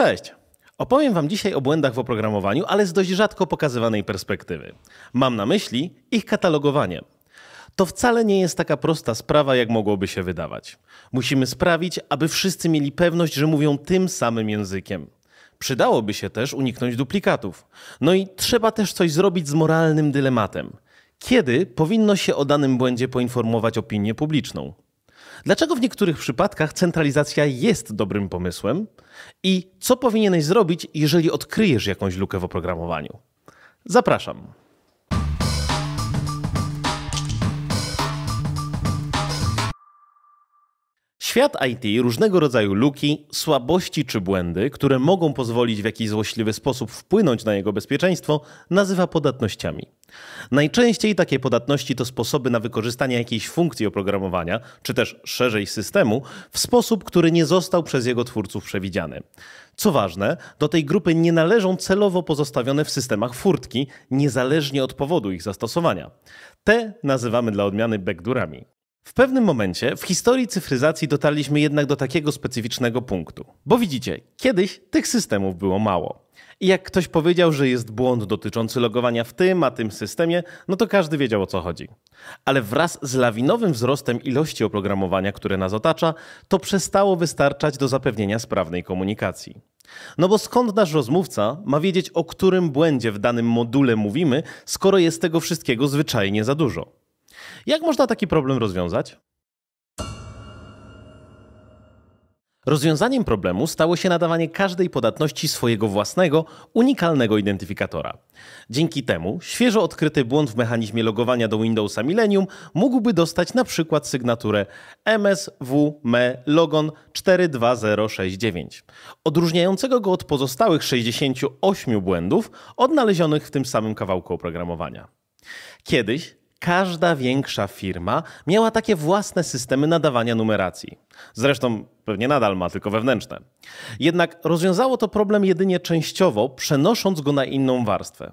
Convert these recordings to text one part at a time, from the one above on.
Cześć! Opowiem Wam dzisiaj o błędach w oprogramowaniu, ale z dość rzadko pokazywanej perspektywy. Mam na myśli ich katalogowanie. To wcale nie jest taka prosta sprawa, jak mogłoby się wydawać. Musimy sprawić, aby wszyscy mieli pewność, że mówią tym samym językiem. Przydałoby się też uniknąć duplikatów. No i trzeba też coś zrobić z moralnym dylematem. Kiedy powinno się o danym błędzie poinformować opinię publiczną? Dlaczego w niektórych przypadkach centralizacja jest dobrym pomysłem? I co powinieneś zrobić, jeżeli odkryjesz jakąś lukę w oprogramowaniu? Zapraszam. Świat IT, różnego rodzaju luki, słabości czy błędy, które mogą pozwolić w jakiś złośliwy sposób wpłynąć na jego bezpieczeństwo, nazywa podatnościami. Najczęściej takie podatności to sposoby na wykorzystanie jakiejś funkcji oprogramowania, czy też szerzej systemu, w sposób, który nie został przez jego twórców przewidziany. Co ważne, do tej grupy nie należą celowo pozostawione w systemach furtki, niezależnie od powodu ich zastosowania. Te nazywamy dla odmiany backdoorami. W pewnym momencie w historii cyfryzacji dotarliśmy jednak do takiego specyficznego punktu. Bo widzicie, kiedyś tych systemów było mało. I jak ktoś powiedział, że jest błąd dotyczący logowania w tym, a tym systemie, no to każdy wiedział o co chodzi. Ale wraz z lawinowym wzrostem ilości oprogramowania, które nas otacza, to przestało wystarczać do zapewnienia sprawnej komunikacji. No bo skąd nasz rozmówca ma wiedzieć, o którym błędzie w danym module mówimy, skoro jest tego wszystkiego zwyczajnie za dużo? Jak można taki problem rozwiązać? Rozwiązaniem problemu stało się nadawanie każdej podatności swojego własnego, unikalnego identyfikatora. Dzięki temu świeżo odkryty błąd w mechanizmie logowania do Windowsa Millennium mógłby dostać na przykład sygnaturę MSWME Logon 42069, odróżniającego go od pozostałych 68 błędów odnalezionych w tym samym kawałku oprogramowania. Kiedyś każda większa firma miała takie własne systemy nadawania numeracji. Zresztą pewnie nadal ma, tylko wewnętrzne. Jednak rozwiązało to problem jedynie częściowo, przenosząc go na inną warstwę.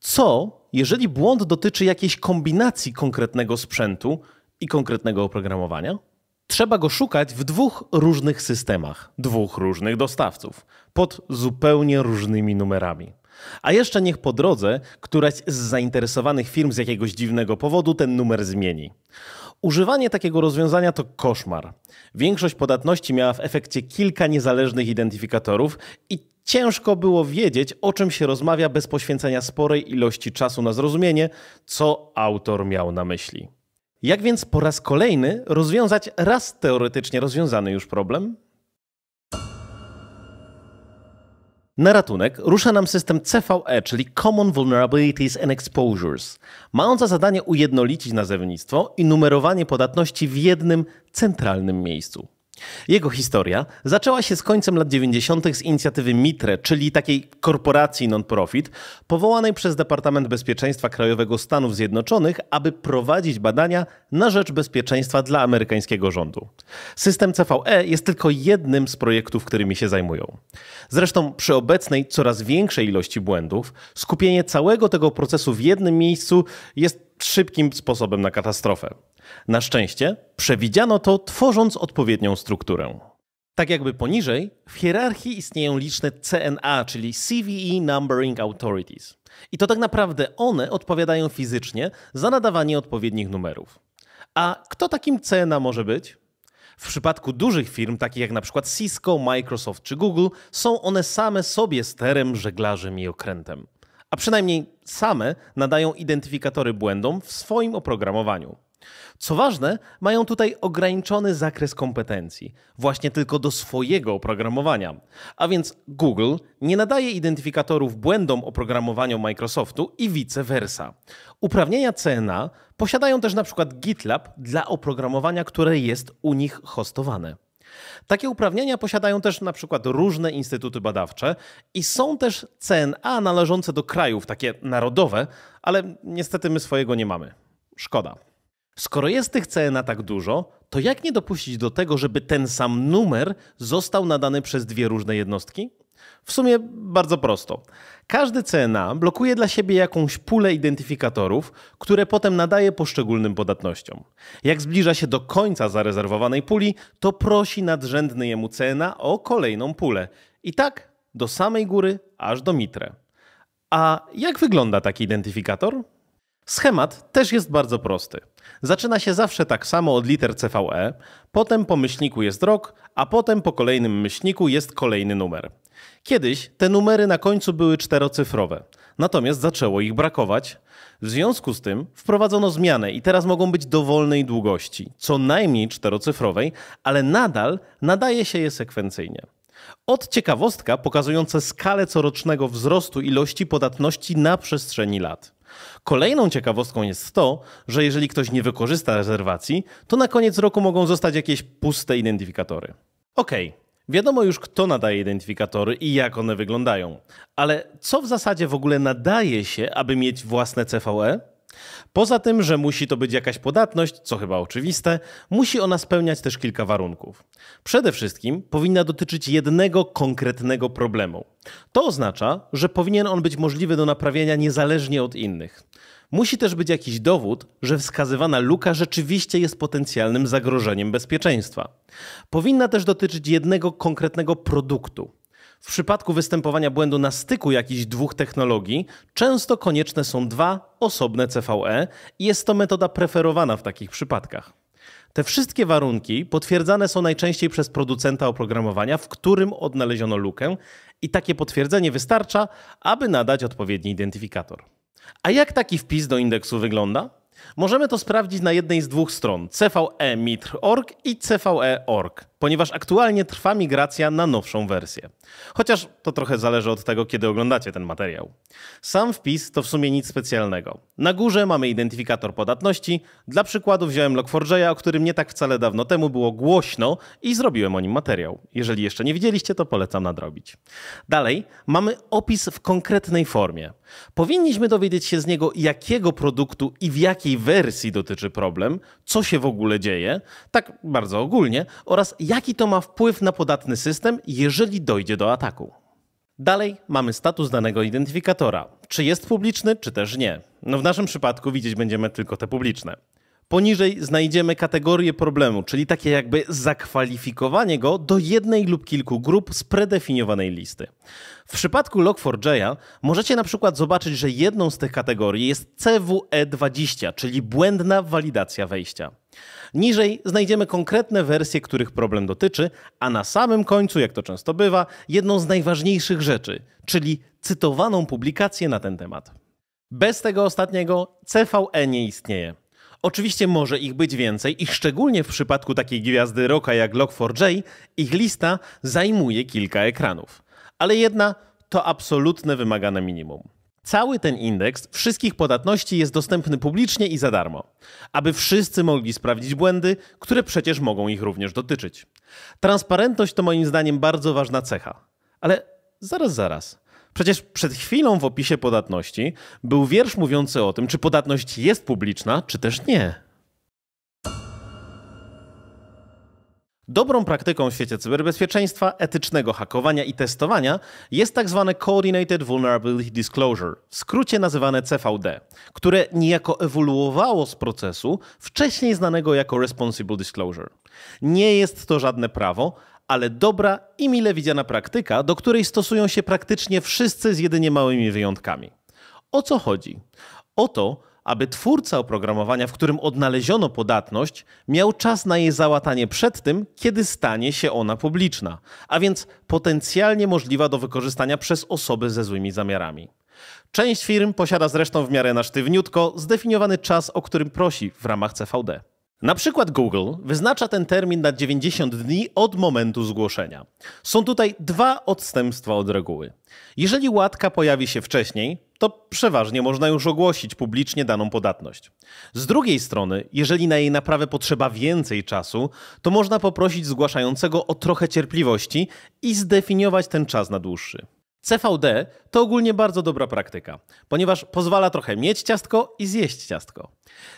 Co, jeżeli błąd dotyczy jakiejś kombinacji konkretnego sprzętu i konkretnego oprogramowania? Trzeba go szukać w dwóch różnych systemach, dwóch różnych dostawców, pod zupełnie różnymi numerami. A jeszcze niech po drodze któraś z zainteresowanych firm z jakiegoś dziwnego powodu ten numer zmieni. Używanie takiego rozwiązania to koszmar. Większość podatności miała w efekcie kilka niezależnych identyfikatorów i ciężko było wiedzieć, o czym się rozmawia bez poświęcenia sporej ilości czasu na zrozumienie, co autor miał na myśli. Jak więc po raz kolejny rozwiązać raz teoretycznie rozwiązany już problem? Na ratunek rusza nam system CVE, czyli Common Vulnerabilities and Exposures. Ma on za zadanie ujednolicić nazewnictwo i numerowanie podatności w jednym centralnym miejscu. Jego historia zaczęła się z końcem lat 90. z inicjatywy MITRE, czyli takiej korporacji non-profit, powołanej przez Departament Bezpieczeństwa Krajowego Stanów Zjednoczonych, aby prowadzić badania na rzecz bezpieczeństwa dla amerykańskiego rządu. System CVE jest tylko jednym z projektów, którymi się zajmują. Zresztą przy obecnej coraz większej ilości błędów, skupienie całego tego procesu w jednym miejscu jest szybkim sposobem na katastrofę. Na szczęście przewidziano to, tworząc odpowiednią strukturę. Tak jakby poniżej, w hierarchii istnieją liczne CNA, czyli CVE Numbering Authorities. I to tak naprawdę one odpowiadają fizycznie za nadawanie odpowiednich numerów. A kto takim CNA może być? W przypadku dużych firm, takich jak przykład Cisco, Microsoft czy Google, są one same sobie sterem, żeglarzem i okrętem. A przynajmniej same nadają identyfikatory błędom w swoim oprogramowaniu. Co ważne, mają tutaj ograniczony zakres kompetencji, właśnie tylko do swojego oprogramowania. A więc Google nie nadaje identyfikatorów błędom oprogramowaniu Microsoftu i vice versa. Uprawnienia CNA posiadają też przykład GitLab dla oprogramowania, które jest u nich hostowane. Takie uprawnienia posiadają też na przykład różne instytuty badawcze i są też CNA należące do krajów, takie narodowe, ale niestety my swojego nie mamy. Szkoda. Skoro jest tych CNA tak dużo, to jak nie dopuścić do tego, żeby ten sam numer został nadany przez dwie różne jednostki? W sumie bardzo prosto. Każdy CNA blokuje dla siebie jakąś pulę identyfikatorów, które potem nadaje poszczególnym podatnościom. Jak zbliża się do końca zarezerwowanej puli, to prosi nadrzędny jemu CNA o kolejną pulę. I tak do samej góry aż do mitre. A jak wygląda taki identyfikator? Schemat też jest bardzo prosty. Zaczyna się zawsze tak samo od liter CVE, potem po myślniku jest rok, a potem po kolejnym myślniku jest kolejny numer. Kiedyś te numery na końcu były czterocyfrowe, natomiast zaczęło ich brakować. W związku z tym wprowadzono zmianę i teraz mogą być dowolnej długości, co najmniej czterocyfrowej, ale nadal nadaje się je sekwencyjnie. Od ciekawostka pokazująca skalę corocznego wzrostu ilości podatności na przestrzeni lat. Kolejną ciekawostką jest to, że jeżeli ktoś nie wykorzysta rezerwacji, to na koniec roku mogą zostać jakieś puste identyfikatory. Okej, okay. Wiadomo już, kto nadaje identyfikatory i jak one wyglądają. Ale co w zasadzie w ogóle nadaje się, aby mieć własne CVE? Poza tym, że musi to być jakaś podatność, co chyba oczywiste, musi ona spełniać też kilka warunków. Przede wszystkim powinna dotyczyć jednego konkretnego problemu. To oznacza, że powinien on być możliwy do naprawienia niezależnie od innych. Musi też być jakiś dowód, że wskazywana luka rzeczywiście jest potencjalnym zagrożeniem bezpieczeństwa. Powinna też dotyczyć jednego konkretnego produktu. W przypadku występowania błędu na styku jakichś dwóch technologii, często konieczne są dwa osobne CVE i jest to metoda preferowana w takich przypadkach. Te wszystkie warunki potwierdzane są najczęściej przez producenta oprogramowania, w którym odnaleziono lukę, i takie potwierdzenie wystarcza, aby nadać odpowiedni identyfikator. A jak taki wpis do indeksu wygląda? Możemy to sprawdzić na jednej z dwóch stron cve.mitr.org i cve.org, ponieważ aktualnie trwa migracja na nowszą wersję. Chociaż to trochę zależy od tego, kiedy oglądacie ten materiał. Sam wpis to w sumie nic specjalnego. Na górze mamy identyfikator podatności. Dla przykładu wziąłem Log4j, o którym nie tak wcale dawno temu było głośno i zrobiłem o nim materiał. Jeżeli jeszcze nie widzieliście, to polecam nadrobić. Dalej mamy opis w konkretnej formie. Powinniśmy dowiedzieć się z niego, jakiego produktu i w jakiej wersji dotyczy problem, co się w ogóle dzieje, tak bardzo ogólnie, oraz jaki to ma wpływ na podatny system, jeżeli dojdzie do ataku. Dalej mamy status danego identyfikatora. Czy jest publiczny, czy też nie. No w naszym przypadku widzieć będziemy tylko te publiczne. Poniżej znajdziemy kategorię problemu, czyli takie jakby zakwalifikowanie go do jednej lub kilku grup z predefiniowanej listy. W przypadku Log4j możecie na przykład zobaczyć, że jedną z tych kategorii jest CWE20, czyli błędna walidacja wejścia. Niżej znajdziemy konkretne wersje, których problem dotyczy, a na samym końcu, jak to często bywa, jedną z najważniejszych rzeczy, czyli cytowaną publikację na ten temat. Bez tego ostatniego CVE nie istnieje. Oczywiście może ich być więcej i szczególnie w przypadku takiej gwiazdy roka jak Log4j ich lista zajmuje kilka ekranów. Ale jedna to absolutne wymagane minimum. Cały ten indeks wszystkich podatności jest dostępny publicznie i za darmo, aby wszyscy mogli sprawdzić błędy, które przecież mogą ich również dotyczyć. Transparentność to moim zdaniem bardzo ważna cecha. Ale zaraz, zaraz. Przecież przed chwilą w opisie podatności był wiersz mówiący o tym, czy podatność jest publiczna, czy też nie. Dobrą praktyką w świecie cyberbezpieczeństwa, etycznego hakowania i testowania jest tak zwane Coordinated Vulnerability Disclosure, w skrócie nazywane CVD, które niejako ewoluowało z procesu wcześniej znanego jako Responsible Disclosure. Nie jest to żadne prawo, ale dobra i mile widziana praktyka, do której stosują się praktycznie wszyscy z jedynie małymi wyjątkami. O co chodzi? O to, aby twórca oprogramowania, w którym odnaleziono podatność, miał czas na jej załatanie przed tym, kiedy stanie się ona publiczna, a więc potencjalnie możliwa do wykorzystania przez osoby ze złymi zamiarami. Część firm posiada zresztą w miarę na sztywniutko zdefiniowany czas, o którym prosi w ramach CVD. Na przykład Google wyznacza ten termin na 90 dni od momentu zgłoszenia. Są tutaj dwa odstępstwa od reguły. Jeżeli łatka pojawi się wcześniej, to przeważnie można już ogłosić publicznie daną podatność. Z drugiej strony, jeżeli na jej naprawę potrzeba więcej czasu, to można poprosić zgłaszającego o trochę cierpliwości i zdefiniować ten czas na dłuższy. CVD to ogólnie bardzo dobra praktyka, ponieważ pozwala trochę mieć ciastko i zjeść ciastko.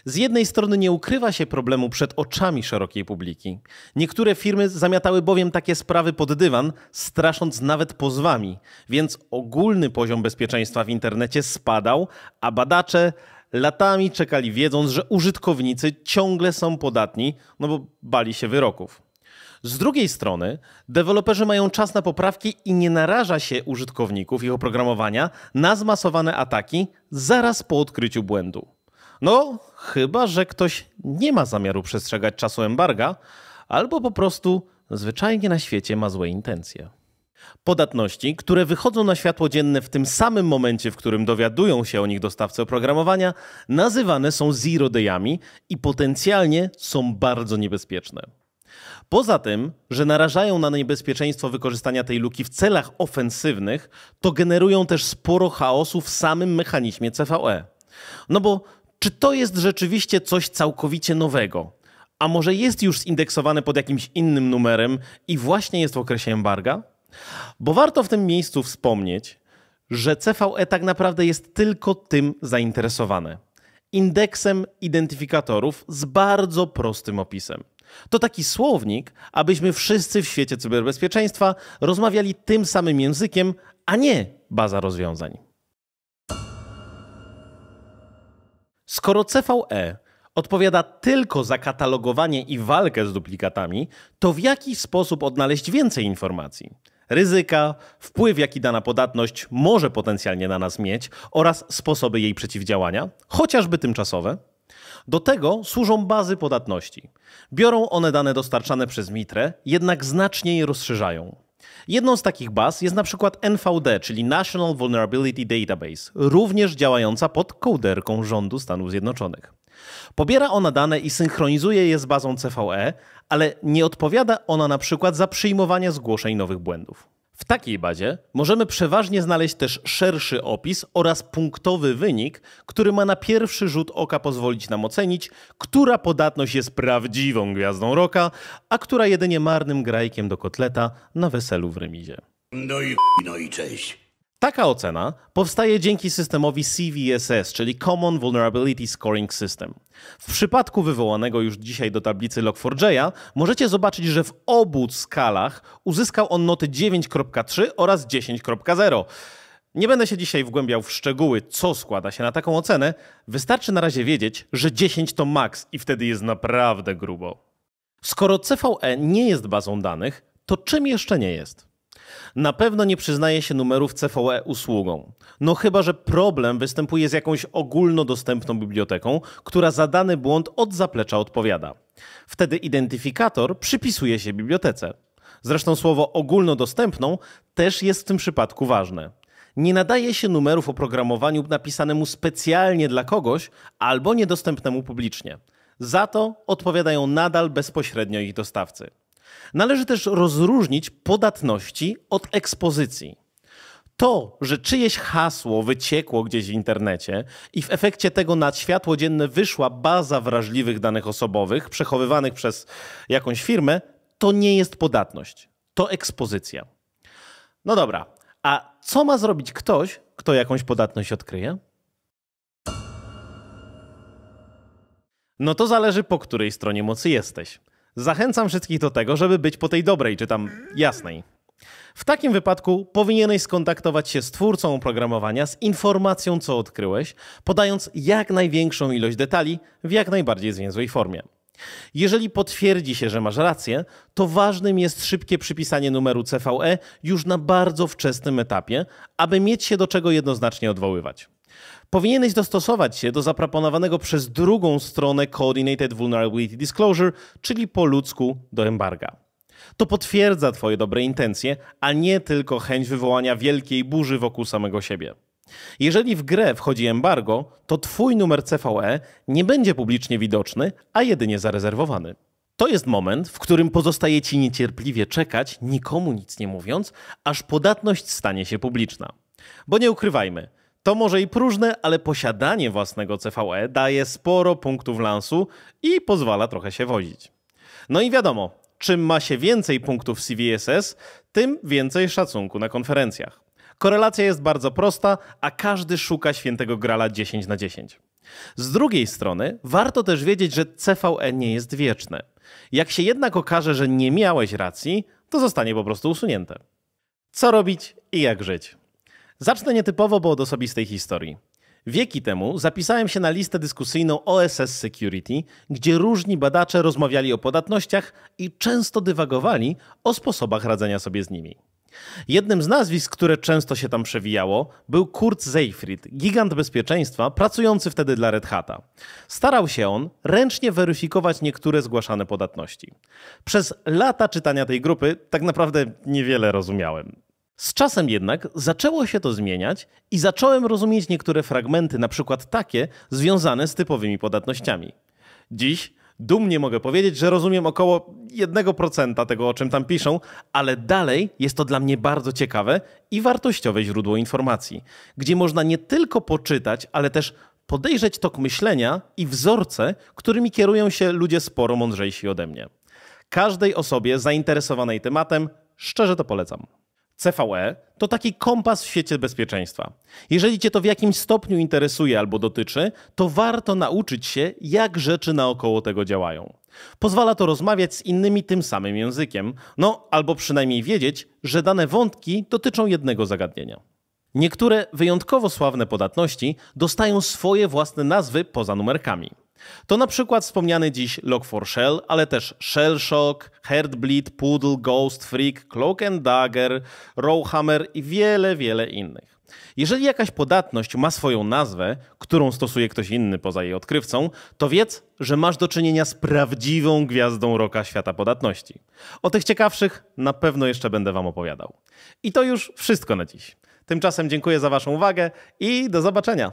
Z jednej strony nie ukrywa się problemu przed oczami szerokiej publiki. Niektóre firmy zamiatały bowiem takie sprawy pod dywan, strasząc nawet pozwami, więc ogólny poziom bezpieczeństwa w internecie spadał, a badacze latami czekali wiedząc, że użytkownicy ciągle są podatni, no bo bali się wyroków. Z drugiej strony, deweloperzy mają czas na poprawki i nie naraża się użytkowników ich oprogramowania na zmasowane ataki zaraz po odkryciu błędu. No, chyba że ktoś nie ma zamiaru przestrzegać czasu embarga, albo po prostu zwyczajnie na świecie ma złe intencje. Podatności, które wychodzą na światło dzienne w tym samym momencie, w którym dowiadują się o nich dostawcy oprogramowania, nazywane są zero dayami i potencjalnie są bardzo niebezpieczne. Poza tym, że narażają na niebezpieczeństwo wykorzystania tej luki w celach ofensywnych, to generują też sporo chaosu w samym mechanizmie CVE. No bo czy to jest rzeczywiście coś całkowicie nowego? A może jest już zindeksowane pod jakimś innym numerem i właśnie jest w okresie embarga? Bo warto w tym miejscu wspomnieć, że CVE tak naprawdę jest tylko tym zainteresowane. Indeksem identyfikatorów z bardzo prostym opisem. To taki słownik, abyśmy wszyscy w świecie cyberbezpieczeństwa rozmawiali tym samym językiem, a nie baza rozwiązań. Skoro CVE odpowiada tylko za katalogowanie i walkę z duplikatami, to w jaki sposób odnaleźć więcej informacji? Ryzyka, wpływ jaki dana podatność może potencjalnie na nas mieć oraz sposoby jej przeciwdziałania, chociażby tymczasowe. Do tego służą bazy podatności. Biorą one dane dostarczane przez Mitre, jednak znacznie je rozszerzają. Jedną z takich baz jest na przykład NVD, czyli National Vulnerability Database, również działająca pod kołderką rządu Stanów Zjednoczonych. Pobiera ona dane i synchronizuje je z bazą CVE, ale nie odpowiada ona na przykład za przyjmowanie zgłoszeń nowych błędów. W takiej bazie możemy przeważnie znaleźć też szerszy opis oraz punktowy wynik, który ma na pierwszy rzut oka pozwolić nam ocenić, która podatność jest prawdziwą gwiazdą roka, a która jedynie marnym grajkiem do kotleta na weselu w remizie. No i no i cześć. Taka ocena powstaje dzięki systemowi CVSS, czyli Common Vulnerability Scoring System. W przypadku wywołanego już dzisiaj do tablicy Log4j możecie zobaczyć, że w obu skalach uzyskał on noty 9.3 oraz 10.0. Nie będę się dzisiaj wgłębiał w szczegóły, co składa się na taką ocenę. Wystarczy na razie wiedzieć, że 10 to maks i wtedy jest naprawdę grubo. Skoro CVE nie jest bazą danych, to czym jeszcze nie jest? Na pewno nie przyznaje się numerów CVE usługą. No chyba, że problem występuje z jakąś ogólnodostępną biblioteką, która za dany błąd od zaplecza odpowiada. Wtedy identyfikator przypisuje się bibliotece. Zresztą słowo ogólnodostępną też jest w tym przypadku ważne. Nie nadaje się numerów oprogramowaniu napisanemu specjalnie dla kogoś albo niedostępnemu publicznie. Za to odpowiadają nadal bezpośrednio ich dostawcy. Należy też rozróżnić podatności od ekspozycji. To, że czyjeś hasło wyciekło gdzieś w internecie i w efekcie tego na światło dzienne wyszła baza wrażliwych danych osobowych przechowywanych przez jakąś firmę, to nie jest podatność. To ekspozycja. No dobra, a co ma zrobić ktoś, kto jakąś podatność odkryje? No to zależy po której stronie mocy jesteś. Zachęcam wszystkich do tego, żeby być po tej dobrej, czy tam jasnej. W takim wypadku powinieneś skontaktować się z twórcą oprogramowania z informacją, co odkryłeś, podając jak największą ilość detali w jak najbardziej zwięzłej formie. Jeżeli potwierdzi się, że masz rację, to ważnym jest szybkie przypisanie numeru CVE już na bardzo wczesnym etapie, aby mieć się do czego jednoznacznie odwoływać. Powinieneś dostosować się do zaproponowanego przez drugą stronę Coordinated Vulnerability Disclosure, czyli po ludzku do embarga. To potwierdza Twoje dobre intencje, a nie tylko chęć wywołania wielkiej burzy wokół samego siebie. Jeżeli w grę wchodzi embargo, to Twój numer CVE nie będzie publicznie widoczny, a jedynie zarezerwowany. To jest moment, w którym pozostaje Ci niecierpliwie czekać, nikomu nic nie mówiąc, aż podatność stanie się publiczna. Bo nie ukrywajmy, to może i próżne, ale posiadanie własnego CVE daje sporo punktów lansu i pozwala trochę się wozić. No i wiadomo, czym ma się więcej punktów CVSS, tym więcej szacunku na konferencjach. Korelacja jest bardzo prosta, a każdy szuka świętego grala 10 na 10. Z drugiej strony, warto też wiedzieć, że CVE nie jest wieczne. Jak się jednak okaże, że nie miałeś racji, to zostanie po prostu usunięte. Co robić i jak żyć? Zacznę nietypowo, bo od osobistej historii. Wieki temu zapisałem się na listę dyskusyjną OSS Security, gdzie różni badacze rozmawiali o podatnościach i często dywagowali o sposobach radzenia sobie z nimi. Jednym z nazwisk, które często się tam przewijało, był Kurt Seyfried, gigant bezpieczeństwa pracujący wtedy dla Red Hata. Starał się on ręcznie weryfikować niektóre zgłaszane podatności. Przez lata czytania tej grupy tak naprawdę niewiele rozumiałem. Z czasem jednak zaczęło się to zmieniać i zacząłem rozumieć niektóre fragmenty, na przykład takie związane z typowymi podatnościami. Dziś dumnie mogę powiedzieć, że rozumiem około 1% tego, o czym tam piszą, ale dalej jest to dla mnie bardzo ciekawe i wartościowe źródło informacji, gdzie można nie tylko poczytać, ale też podejrzeć tok myślenia i wzorce, którymi kierują się ludzie sporo mądrzejsi ode mnie. Każdej osobie zainteresowanej tematem szczerze to polecam. CVE to taki kompas w świecie bezpieczeństwa. Jeżeli Cię to w jakimś stopniu interesuje albo dotyczy, to warto nauczyć się, jak rzeczy naokoło tego działają. Pozwala to rozmawiać z innymi tym samym językiem, no albo przynajmniej wiedzieć, że dane wątki dotyczą jednego zagadnienia. Niektóre wyjątkowo sławne podatności dostają swoje własne nazwy poza numerkami. To na przykład wspomniany dziś Log4Shell, ale też Shellshock, Heartbleed, Poodle, Ghost, Freak, Cloak and Dagger, Rowhammer i wiele, wiele innych. Jeżeli jakaś podatność ma swoją nazwę, którą stosuje ktoś inny poza jej odkrywcą, to wiedz, że masz do czynienia z prawdziwą gwiazdą roka świata podatności. O tych ciekawszych na pewno jeszcze będę Wam opowiadał. I to już wszystko na dziś. Tymczasem dziękuję za Waszą uwagę i do zobaczenia.